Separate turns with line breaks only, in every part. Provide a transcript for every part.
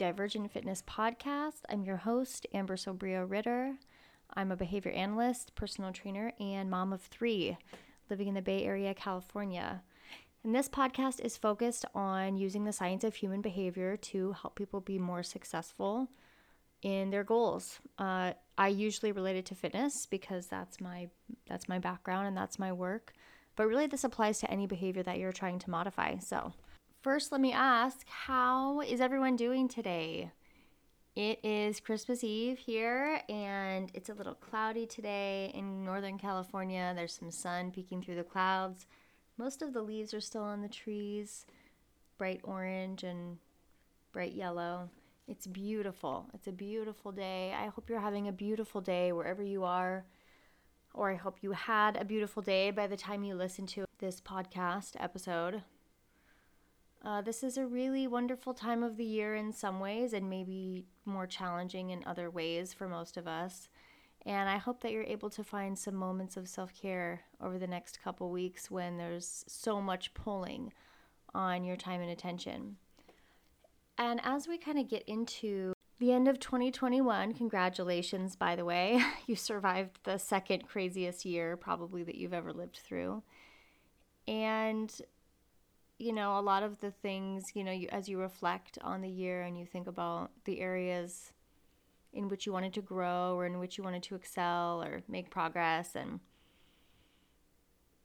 Divergent Fitness Podcast. I'm your host, Amber Sobrio Ritter. I'm a behavior analyst, personal trainer, and mom of three living in the Bay Area, California. And this podcast is focused on using the science of human behavior to help people be more successful in their goals. Uh, I usually relate it to fitness because that's my that's my background and that's my work. But really, this applies to any behavior that you're trying to modify. So, first, let me ask, how is everyone doing today? It is Christmas Eve here, and it's a little cloudy today in Northern California. There's some sun peeking through the clouds. Most of the leaves are still on the trees, bright orange and bright yellow. It's beautiful. It's a beautiful day. I hope you're having a beautiful day wherever you are, or I hope you had a beautiful day by the time you listen to this podcast episode. Uh, this is a really wonderful time of the year in some ways, and maybe more challenging in other ways for most of us. And I hope that you're able to find some moments of self care over the next couple weeks when there's so much pulling on your time and attention. And as we kind of get into the end of 2021, congratulations, by the way. You survived the second craziest year probably that you've ever lived through. And you know, a lot of the things, you know, you, as you reflect on the year and you think about the areas in which you wanted to grow or in which you wanted to excel or make progress and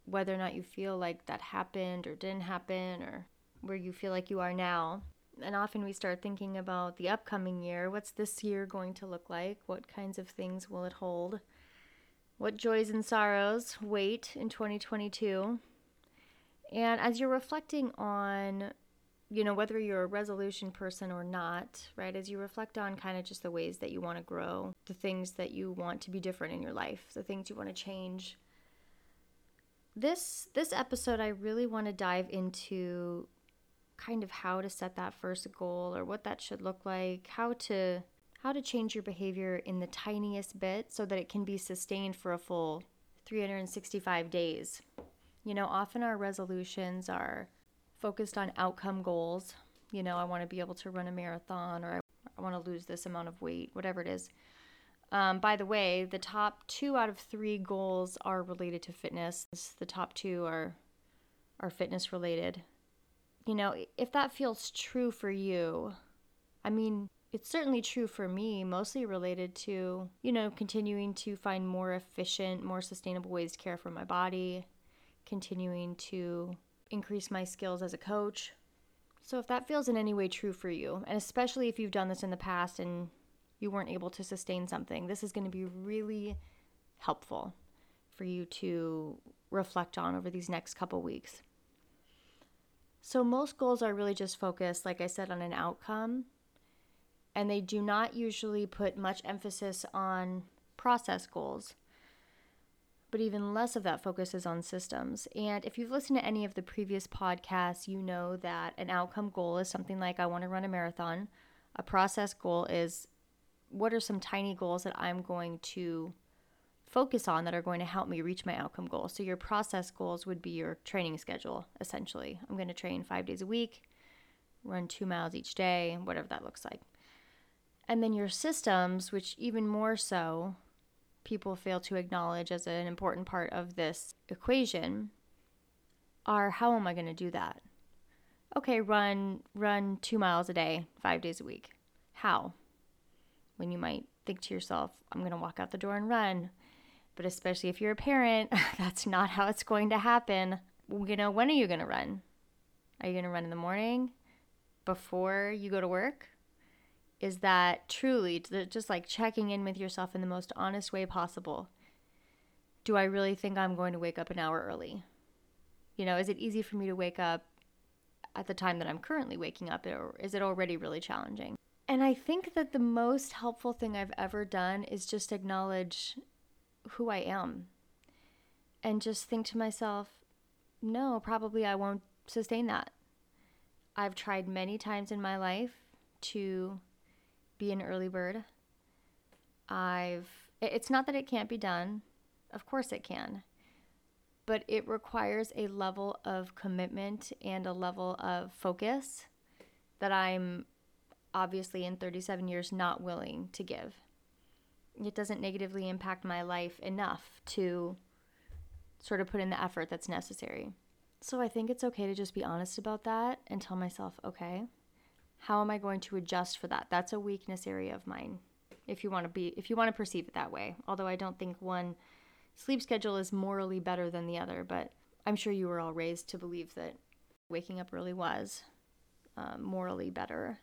whether or not you feel like that happened or didn't happen or where you feel like you are now. And often we start thinking about the upcoming year. What's this year going to look like? What kinds of things will it hold? What joys and sorrows wait in 2022? And as you're reflecting on, you know, whether you're a resolution person or not, right, as you reflect on kind of just the ways that you want to grow, the things that you want to be different in your life, the things you want to change. This this episode I really want to dive into kind of how to set that first goal or what that should look like, how to how to change your behavior in the tiniest bit so that it can be sustained for a full 365 days. You know, often our resolutions are focused on outcome goals. You know, I want to be able to run a marathon or I want to lose this amount of weight, whatever it is. Um, by the way, the top two out of three goals are related to fitness. The top two are are fitness related. You know, if that feels true for you, I mean, it's certainly true for me, mostly related to, you know, continuing to find more efficient, more sustainable ways to care for my body, continuing to increase my skills as a coach. So, if that feels in any way true for you, and especially if you've done this in the past and you weren't able to sustain something, this is going to be really helpful for you to reflect on over these next couple weeks. So, most goals are really just focused, like I said, on an outcome, and they do not usually put much emphasis on process goals but even less of that focus is on systems. And if you've listened to any of the previous podcasts, you know that an outcome goal is something like I want to run a marathon. A process goal is what are some tiny goals that I'm going to focus on that are going to help me reach my outcome goal. So your process goals would be your training schedule essentially. I'm going to train 5 days a week, run 2 miles each day, whatever that looks like. And then your systems, which even more so people fail to acknowledge as an important part of this equation are how am I going to do that? Okay, run run 2 miles a day, 5 days a week. How? When you might think to yourself, I'm going to walk out the door and run. But especially if you're a parent, that's not how it's going to happen. You know, when are you going to run? Are you going to run in the morning before you go to work? Is that truly just like checking in with yourself in the most honest way possible. Do I really think I'm going to wake up an hour early? You know, is it easy for me to wake up at the time that I'm currently waking up, or is it already really challenging? And I think that the most helpful thing I've ever done is just acknowledge who I am and just think to myself, no, probably I won't sustain that. I've tried many times in my life to be an early bird. I've it's not that it can't be done. Of course it can. But it requires a level of commitment and a level of focus that I'm obviously in 37 years not willing to give. It doesn't negatively impact my life enough to sort of put in the effort that's necessary. So I think it's okay to just be honest about that and tell myself, okay, how am I going to adjust for that? That's a weakness area of mine. If you want to be if you want to perceive it that way. Although I don't think one sleep schedule is morally better than the other, but I'm sure you were all raised to believe that waking up early was um, morally better.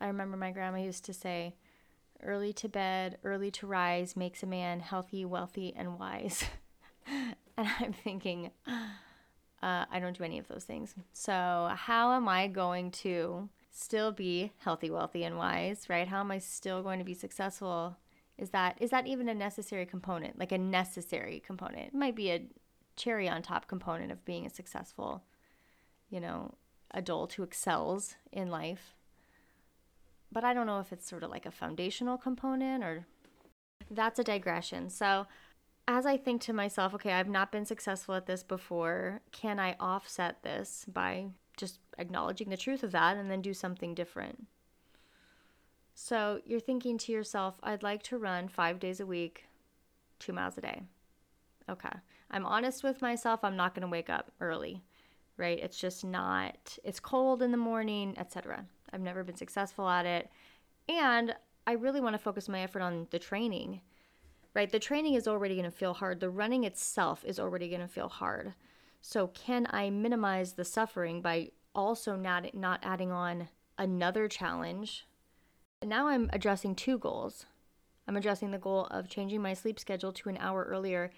I remember my grandma used to say, early to bed, early to rise makes a man healthy, wealthy, and wise. and I'm thinking, uh, I don't do any of those things. So, how am I going to still be healthy, wealthy, and wise, right? How am I still going to be successful? Is that is that even a necessary component? Like a necessary component? It might be a cherry on top component of being a successful, you know, adult who excels in life. But I don't know if it's sort of like a foundational component or that's a digression. So, as I think to myself, okay, I've not been successful at this before, can I offset this by acknowledging the truth of that and then do something different? So, you're thinking to yourself, I'd like to run five days a week, two miles a day. Okay. I'm honest with myself. I'm not going to wake up early, right? It's just not, it's cold in the morning, etc. I've never been successful at it. And I really want to focus my effort on the training, right? The training is already going to feel hard. The running itself is already going to feel hard. So, can I minimize the suffering by also not, not adding on another challenge? now I'm addressing two goals. I'm addressing the goal of changing my sleep schedule to an hour earlier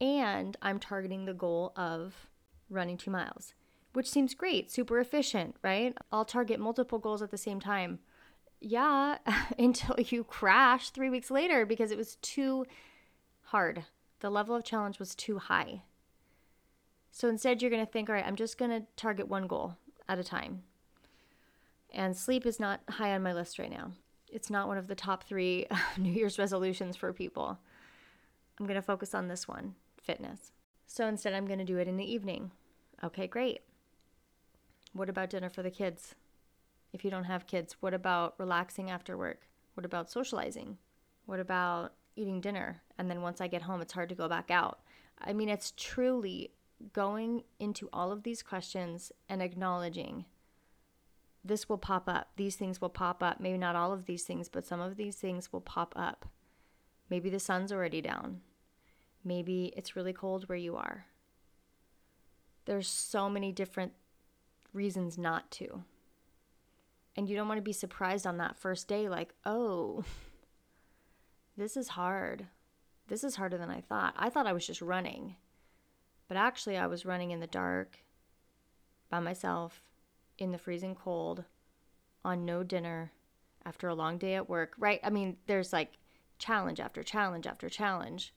and I'm targeting the goal of running two miles, which seems great, super efficient, right? I'll target multiple goals at the same time. Yeah, until you crash three weeks later because it was too hard. The level of challenge was too high. So instead, you're going to think, all right, I'm just going to target one goal at a time. And sleep is not high on my list right now. It's not one of the top three New Year's resolutions for people. I'm going to focus on this one fitness. So instead, I'm going to do it in the evening. Okay, great. What about dinner for the kids? If you don't have kids, what about relaxing after work? What about socializing? What about eating dinner? And then once I get home, it's hard to go back out. I mean, it's truly going into all of these questions and acknowledging this will pop up. These things will pop up. Maybe not all of these things, but some of these things will pop up. Maybe the sun's already down. Maybe it's really cold where you are. There's so many different reasons not to. And you don't want to be surprised on that first day, like, oh, this is hard. This is harder than I thought. I thought I was just running. But actually, I was running in the dark by myself in the freezing cold on no dinner after a long day at work, right? I mean, there's like challenge after challenge after challenge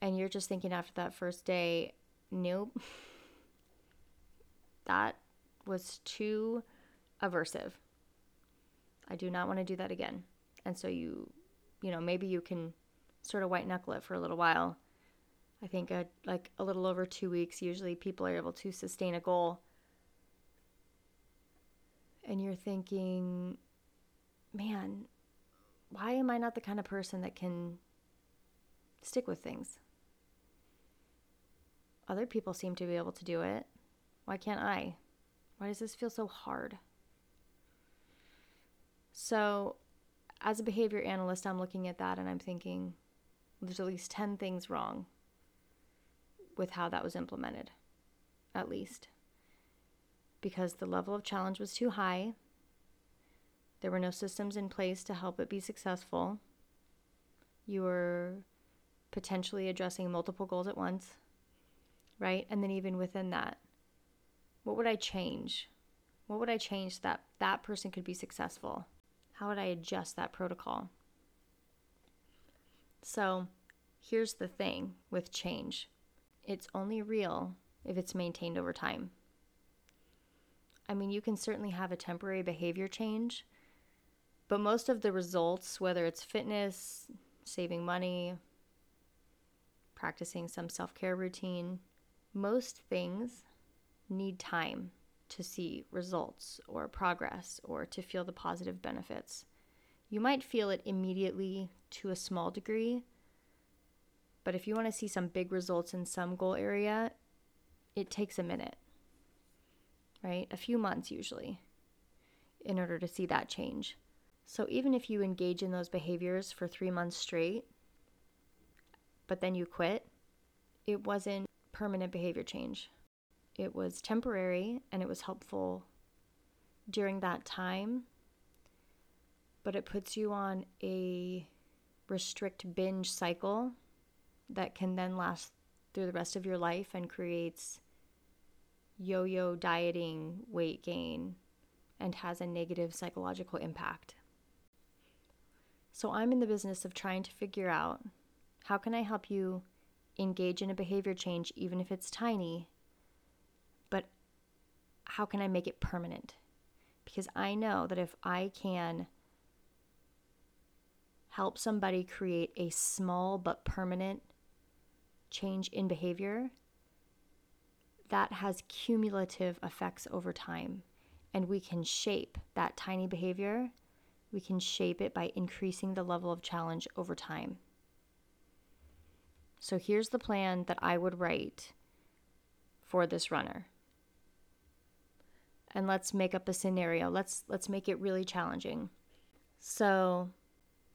and you're just thinking after that first day, nope, that was too aversive. I do not want to do that again. And so you, you know, maybe you can sort of white knuckle it for a little while. I think a, like a little over two weeks, usually people are able to sustain a goal. And you're thinking, man, why am I not the kind of person that can stick with things? Other people seem to be able to do it. Why can't I? Why does this feel so hard? So, as a behavior analyst, I'm looking at that and I'm thinking there's at least 10 things wrong with how that was implemented, at least. Because the level of challenge was too high, there were no systems in place to help it be successful. You were potentially addressing multiple goals at once right? And then even within that, what would I change? What would I change that that person could be successful? How would I adjust that protocol? So, here's the thing with change it's only real if it's maintained over time. I mean, you can certainly have a temporary behavior change, but most of the results, whether it's fitness, saving money, practicing some self care routine, most things need time to see results or progress or to feel the positive benefits. You might feel it immediately to a small degree, but if you want to see some big results in some goal area, it takes a minute, right? A few months usually in order to see that change. So even if you engage in those behaviors for three months straight, but then you quit, it wasn't permanent behavior change. It was temporary and it was helpful during that time, but it puts you on a restrict binge cycle that can then last through the rest of your life and creates yo yo dieting, weight gain, and has a negative psychological impact. So I'm in the business of trying to figure out how can I help you engage in a behavior change even if it's tiny, but how can I make it permanent? Because I know that if I can help somebody create a small but permanent change in behavior, that has cumulative effects over time and we can shape that tiny behavior. We can shape it by increasing the level of challenge over time. So here's the plan that I would write for this runner. And let's make up a scenario. Let's let's make it really challenging. So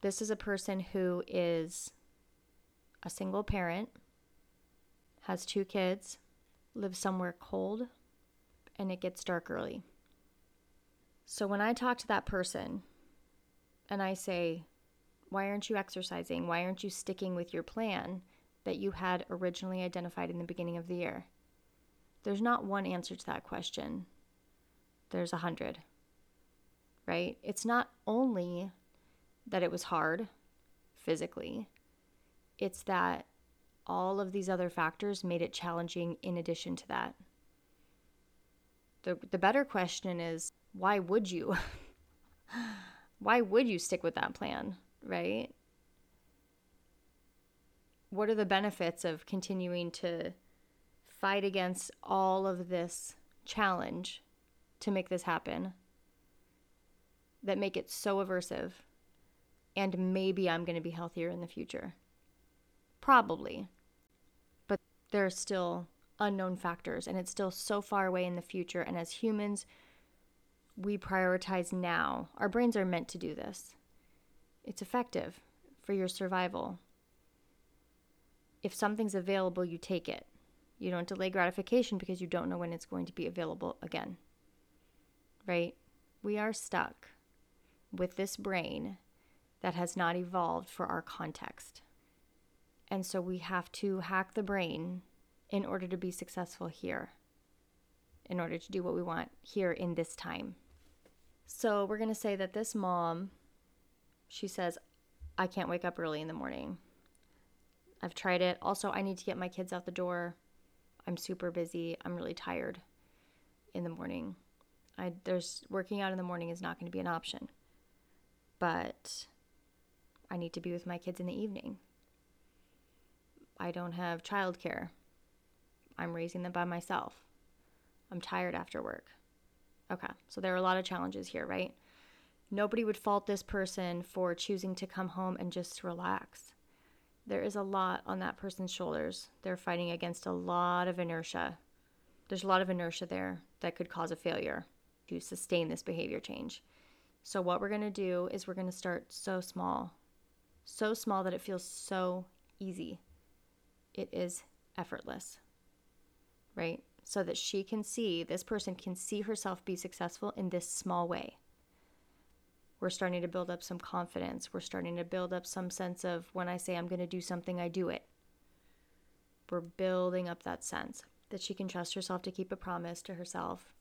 this is a person who is a single parent, has two kids, lives somewhere cold, and it gets dark early. So when I talk to that person and I say, Why aren't you exercising? Why aren't you sticking with your plan that you had originally identified in the beginning of the year? There's not one answer to that question, there's a hundred, right? It's not only that it was hard physically, it's that all of these other factors made it challenging in addition to that. The, the better question is why would you? why would you stick with that plan, right? What are the benefits of continuing to fight against all of this challenge to make this happen that make it so aversive? And maybe I'm going to be healthier in the future. Probably. There are still unknown factors, and it's still so far away in the future. And as humans, we prioritize now. Our brains are meant to do this. It's effective for your survival. If something's available, you take it. You don't delay gratification because you don't know when it's going to be available again. Right? We are stuck with this brain that has not evolved for our context. And so we have to hack the brain in order to be successful here, in order to do what we want here in this time. So we're going to say that this mom, she says, I can't wake up early in the morning. I've tried it. Also, I need to get my kids out the door. I'm super busy. I'm really tired in the morning. I there's working out in the morning is not going to be an option. But I need to be with my kids in the evening. I don't have childcare. I'm raising them by myself. I'm tired after work. Okay, so there are a lot of challenges here, right? Nobody would fault this person for choosing to come home and just relax. There is a lot on that person's shoulders. They're fighting against a lot of inertia. There's a lot of inertia there that could cause a failure to sustain this behavior change. So, what we're to do is we're to start so small, so small that it feels so easy. It is effortless, right? so that she can see, this person can see herself be successful in this small way. We're starting to build up some confidence. We're starting to build up some sense of when I say I'm going to do something, I do it. We're building up that sense that she can trust herself to keep a promise to herself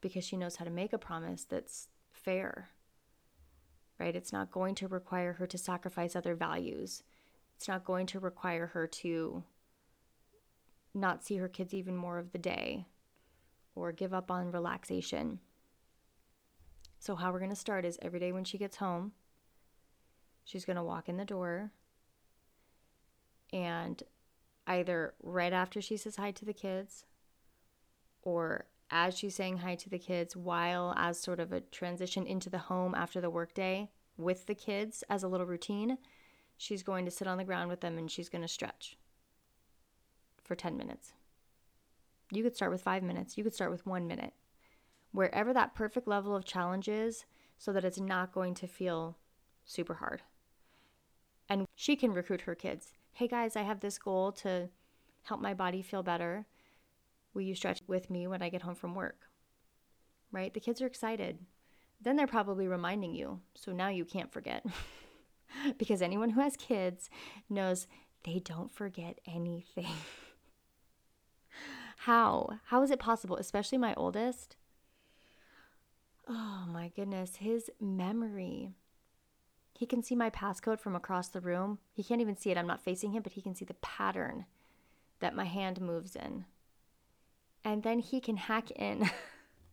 because she knows how to make a promise that's fair. Right? It's not going to require her to sacrifice other values. It's not going to require her to not see her kids even more of the day or give up on relaxation. So, how we're going to start is every day when she gets home, she's going to walk in the door and either right after she says hi to the kids or as she's saying hi to the kids, while as sort of a transition into the home after the workday with the kids as a little routine, she's going to sit on the ground with them and she's going to stretch for 10 minutes. You could start with five minutes, you could start with one minute. Wherever that perfect level of challenge is, so that it's not going to feel super hard. And she can recruit her kids. Hey guys, I have this goal to help my body feel better. Will you stretch with me when I get home from work? Right? The kids are excited. Then they're probably reminding you. So now you can't forget. because anyone who has kids knows they don't forget anything. How? How is it possible? Especially my oldest. Oh my goodness, his memory. He can see my passcode from across the room. He can't even see it. I'm not facing him, but he can see the pattern that my hand moves in. And then he can hack in.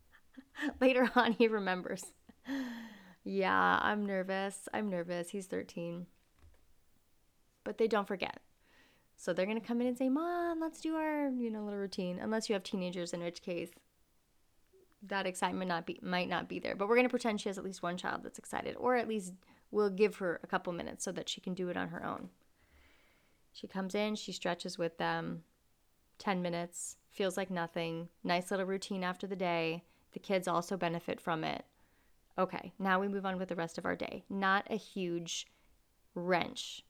Later on, he remembers. Yeah, I'm nervous. I'm nervous. He's 13. But they don't forget. So they're going to come in and say, Mom, let's do our, you know, little routine. Unless you have teenagers, in which case that excitement not be might not be there. But we're going to pretend she has at least one child that's excited, or at least we'll give her a couple minutes so that she can do it on her own. She comes in, she stretches with them, 10 minutes, feels like nothing. Nice little routine after the day. The kids also benefit from it. Okay, now we move on with the rest of our day. Not a huge wrench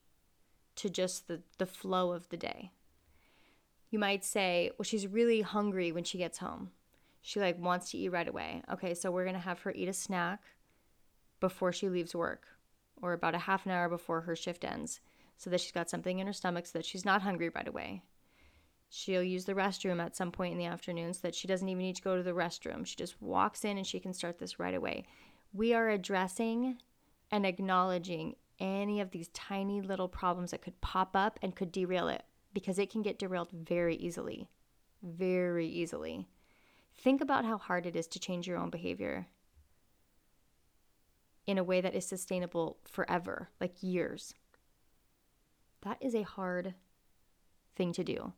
to just the, the flow of the day. You might say, well, she's really hungry when she gets home. She like wants to eat right away. Okay, so we're gonna have her eat a snack before she leaves work or about a half an hour before her shift ends so that she's got something in her stomach so that she's not hungry right away. She'll use the restroom at some point in the afternoon so that she doesn't even need to go to the restroom. She just walks in and she can start this right away. We are addressing and acknowledging any of these tiny little problems that could pop up and could derail it because it can get derailed very easily. Very easily. Think about how hard it is to change your own behavior in a way that is sustainable forever, like years. That is a hard thing to do.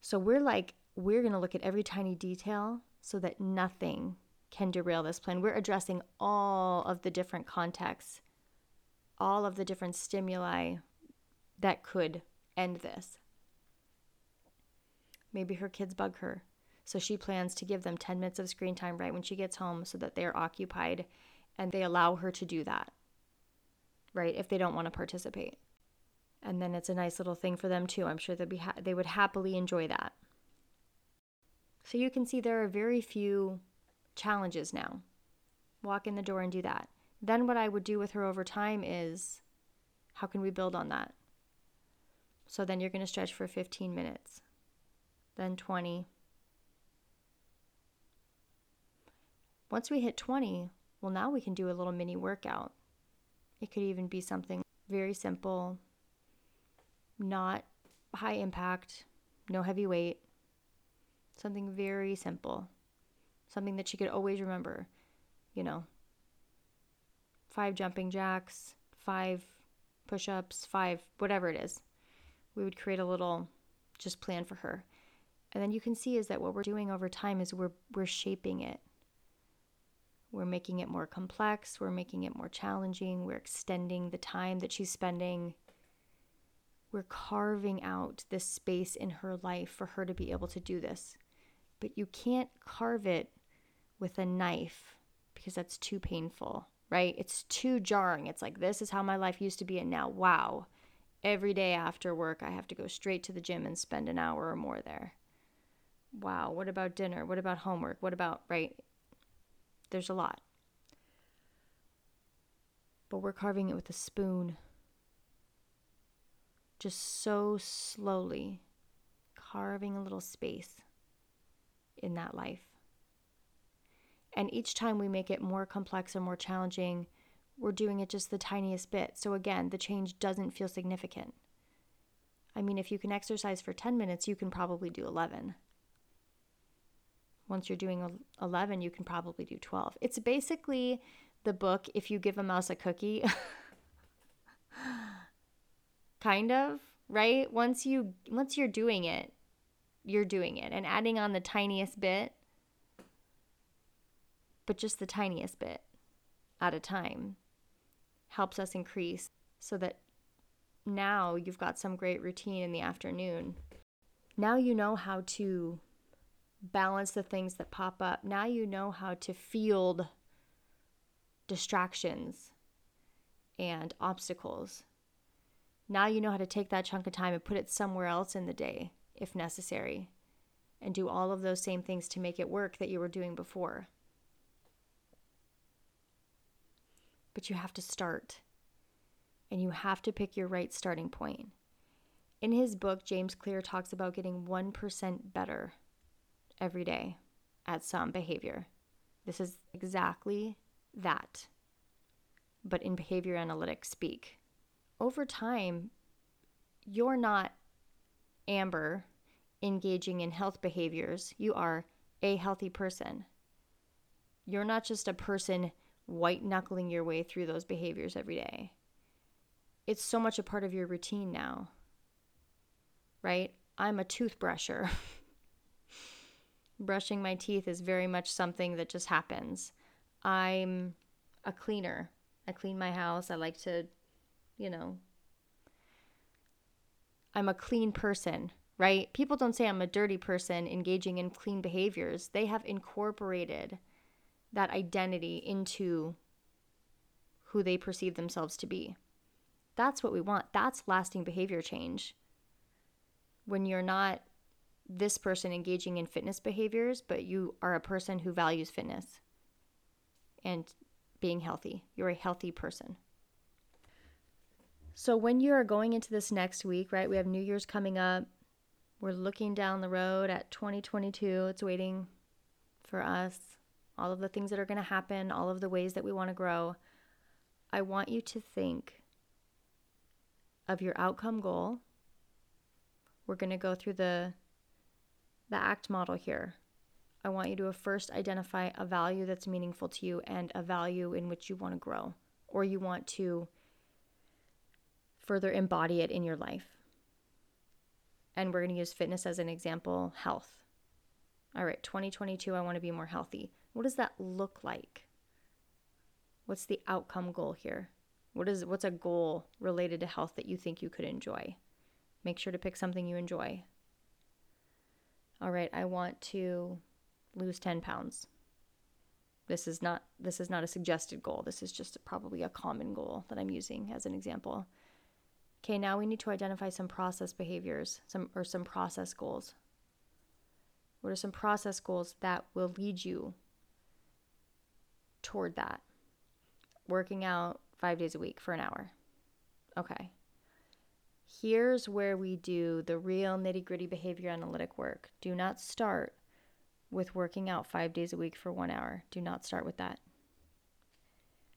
So we're like, we're going to look at every tiny detail so that nothing can derail this plan. We're addressing all of the different contexts, all of the different stimuli that could end this. Maybe her kids bug her. So she plans to give them 10 minutes of screen time right when she gets home so that they're occupied and they allow her to do that, right? If they don't want to participate. And then it's a nice little thing for them too. I'm sure they'd be ha- they would happily enjoy that. So you can see there are very few challenges now. Walk in the door and do that. Then what I would do with her over time is how can we build on that? So then you're going to stretch for 15 minutes, then 20. Once we hit 20, well, now we can do a little mini workout. It could even be something very simple, not high impact, no heavy weight, something very simple, something that she could always remember, you know, five jumping jacks, five push ups, five, whatever it is. We would create a little just plan for her. And then you can see is that what we're doing over time is we're we're shaping it. We're making it more complex, we're making it more challenging, we're extending the time that she's spending. We're carving out this space in her life for her to be able to do this. But you can't carve it with a knife because that's too painful, right? It's too jarring. It's like, this is how my life used to be, and now, wow, every day after work, I have to go straight to the gym and spend an hour or more there. Wow, what about dinner? What about homework? What about, right? There's a lot. But we're carving it with a spoon. Just so slowly, carving a little space in that life. And each time we make it more complex or more challenging, we're doing it just the tiniest bit. So again, the change doesn't feel significant. I mean, if you can exercise for 10 minutes, you can probably do 11. Once you're doing 11, you can probably do 12. It's basically the book If You Give a Mouse a Cookie. kind of, right? Once you once you're doing it, you're doing it and adding on the tiniest bit but just the tiniest bit at a time helps us increase so that now you've got some great routine in the afternoon. Now you know how to balance the things that pop up. Now you know how to field distractions and obstacles. Now you know how to take that chunk of time and put it somewhere else in the day if necessary and do all of those same things to make it work that you were doing before. But you have to start and you have to pick your right starting point. In his book, James Clear talks about getting 1% better every day at some behavior. This is exactly that, but in behavior analytics speak. Over time, you're not Amber engaging in health behaviors, you are a healthy person. You're not just a person white knuckling your way through those behaviors every day. It's so much a part of your routine now, right? I'm a toothbrusher. brushing my teeth is very much something that just happens. I'm a cleaner. I clean my house. I like to, you know, I'm a clean person, right? People don't say I'm a dirty person engaging in clean behaviors. They have incorporated that identity into who they perceive themselves to be. That's what we want. That's lasting behavior change. When you're not this person engaging in fitness behaviors, but you are a person who values fitness and being healthy. You're a healthy person. So, when you are going into this next week, right, we have New Year's coming up. We're looking down the road at 2022. It's waiting for us. All of the things that are going to happen, all of the ways that we want to grow. I want you to think of your outcome goal. We're going to go through the the ACT model here. I want you to first identify a value that's meaningful to you and a value in which you want to grow or you want to further embody it in your life. And we're going to use fitness as an example, health. All right, 2022, I want to be more healthy. What does that look like? What's the outcome goal here? What is what's a goal related to health that you think you could enjoy? Make sure to pick something you enjoy all right, I want to lose 10 pounds. This is not this is not a suggested goal. This is just probably a common goal that I'm using as an example. Okay, now we need to identify some process behaviors, some or some process goals. What are some process goals that will lead you toward that? Working out 5 days a week for an hour. Okay here's where we do the real nitty gritty behavior analytic work. Do not start with working out five days a week for one hour. Do not start with that.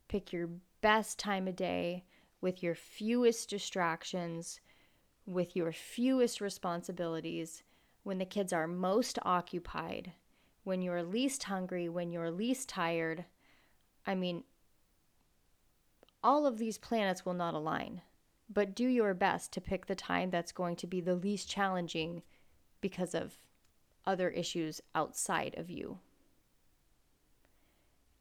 Pick your best time of day with your fewest distractions, with your fewest responsibilities, when the kids are most occupied, when you're least hungry, when you're least tired. I mean, all of these planets will not align but do your best to pick the time that's going to be the least challenging because of other issues outside of you.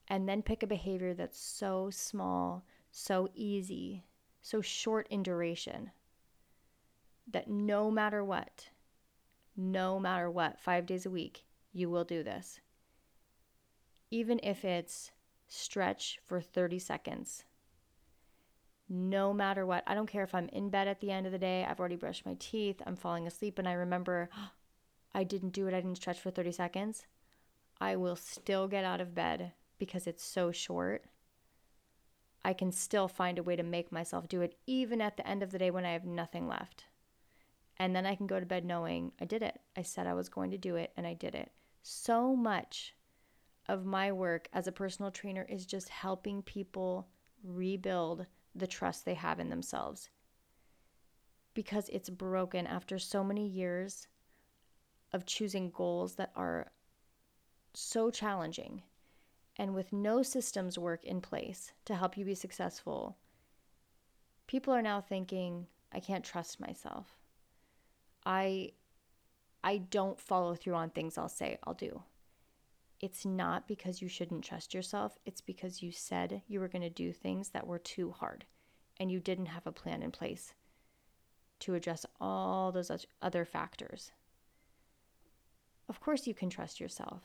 And then pick a behavior that's so small, so easy, so short in duration that no matter what, no matter what, five days a week, you will do this. Even if it's stretch for 30 seconds no matter what. I don't care if I'm in bed at the end of the day, I've already brushed my teeth, I'm falling asleep, and I remember oh, I didn't do it, I didn't stretch for 30 seconds. I will still get out of bed because it's so short. I can still find a way to make myself do it, even at the end of the day when I have nothing left. And then I can go to bed knowing I did it. I said I was going to do it, and I did it. So much of my work as a personal trainer is just helping people rebuild the trust they have in themselves because it's broken after so many years of choosing goals that are so challenging and with no systems work in place to help you be successful. People are now thinking, I can't trust myself. I I don't follow through on things I'll say I'll do. It's not because you shouldn't trust yourself, it's because you said you were going to do things that were too hard and you didn't have a plan in place to address all those other factors. Of course, you can trust yourself.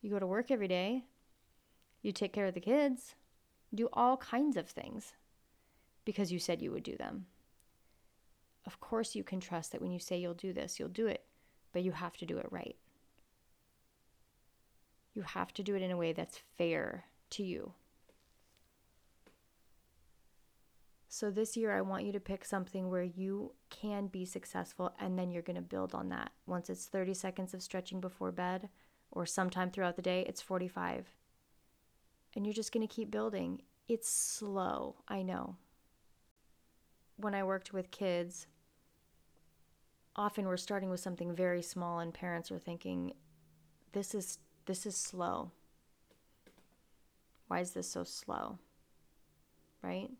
You go to work every day, you take care of the kids, do all kinds of things because you said you would do them. Of course, you can trust that when you say you'll do this, you'll do it, but you have to do it right. You have to do it in a way that's fair to you. So, this year, I want you to pick something where you can be successful and then you're going to build on that. Once it's 30 seconds of stretching before bed, or sometime throughout the day, it's 45. And you're just going to keep building. It's slow, I know. When I worked with kids, often we're starting with something very small and parents are thinking this is this is slow. Why is this so slow? Right?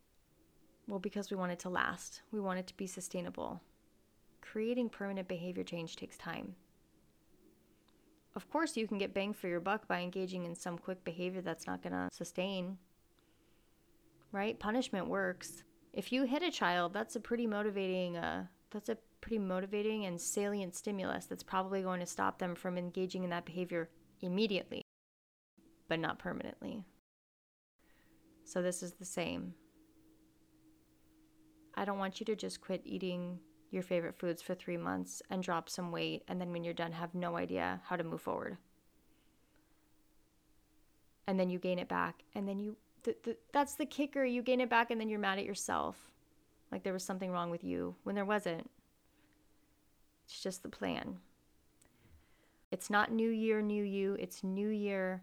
Well, because we want it to last. We want it to be sustainable. Creating permanent behavior change takes time. Of course, you can get bang for your buck by engaging in some quick behavior that's not going to sustain. Right? Punishment works. If you hit a child, that's a pretty motivating uh, that's a pretty motivating and salient stimulus that's probably going to stop them from engaging in that behavior immediately, but not permanently. So this is the same. I don't want you to just quit eating your favorite foods for three months and drop some weight, and then when you're done, have no idea how to move forward. And then you gain it back, and then you, th- th- that's the kicker. You gain it back, and then you're mad at yourself. Like there was something wrong with you when there wasn't. It's just the plan. It's not new year, new you. It's new year,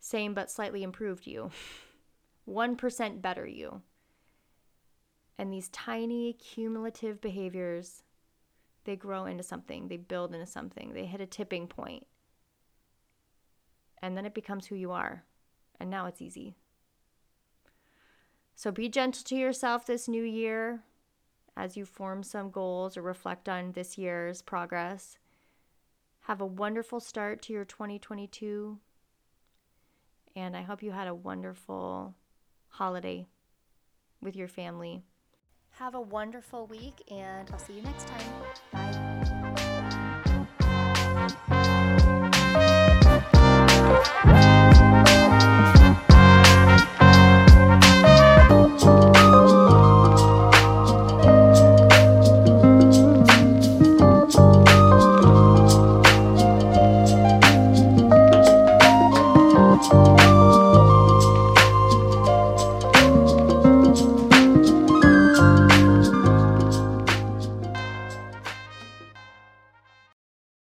same but slightly improved you. 1% better you. And these tiny cumulative behaviors, they grow into something, they build into something, they hit a tipping point. And then it becomes who you are. And now it's easy. So be gentle to yourself this new year as you form some goals or reflect on this year's progress. Have a wonderful start to your 2022. And I hope you had a wonderful holiday with your family. Have a wonderful week, and I'll see you next time. Bye.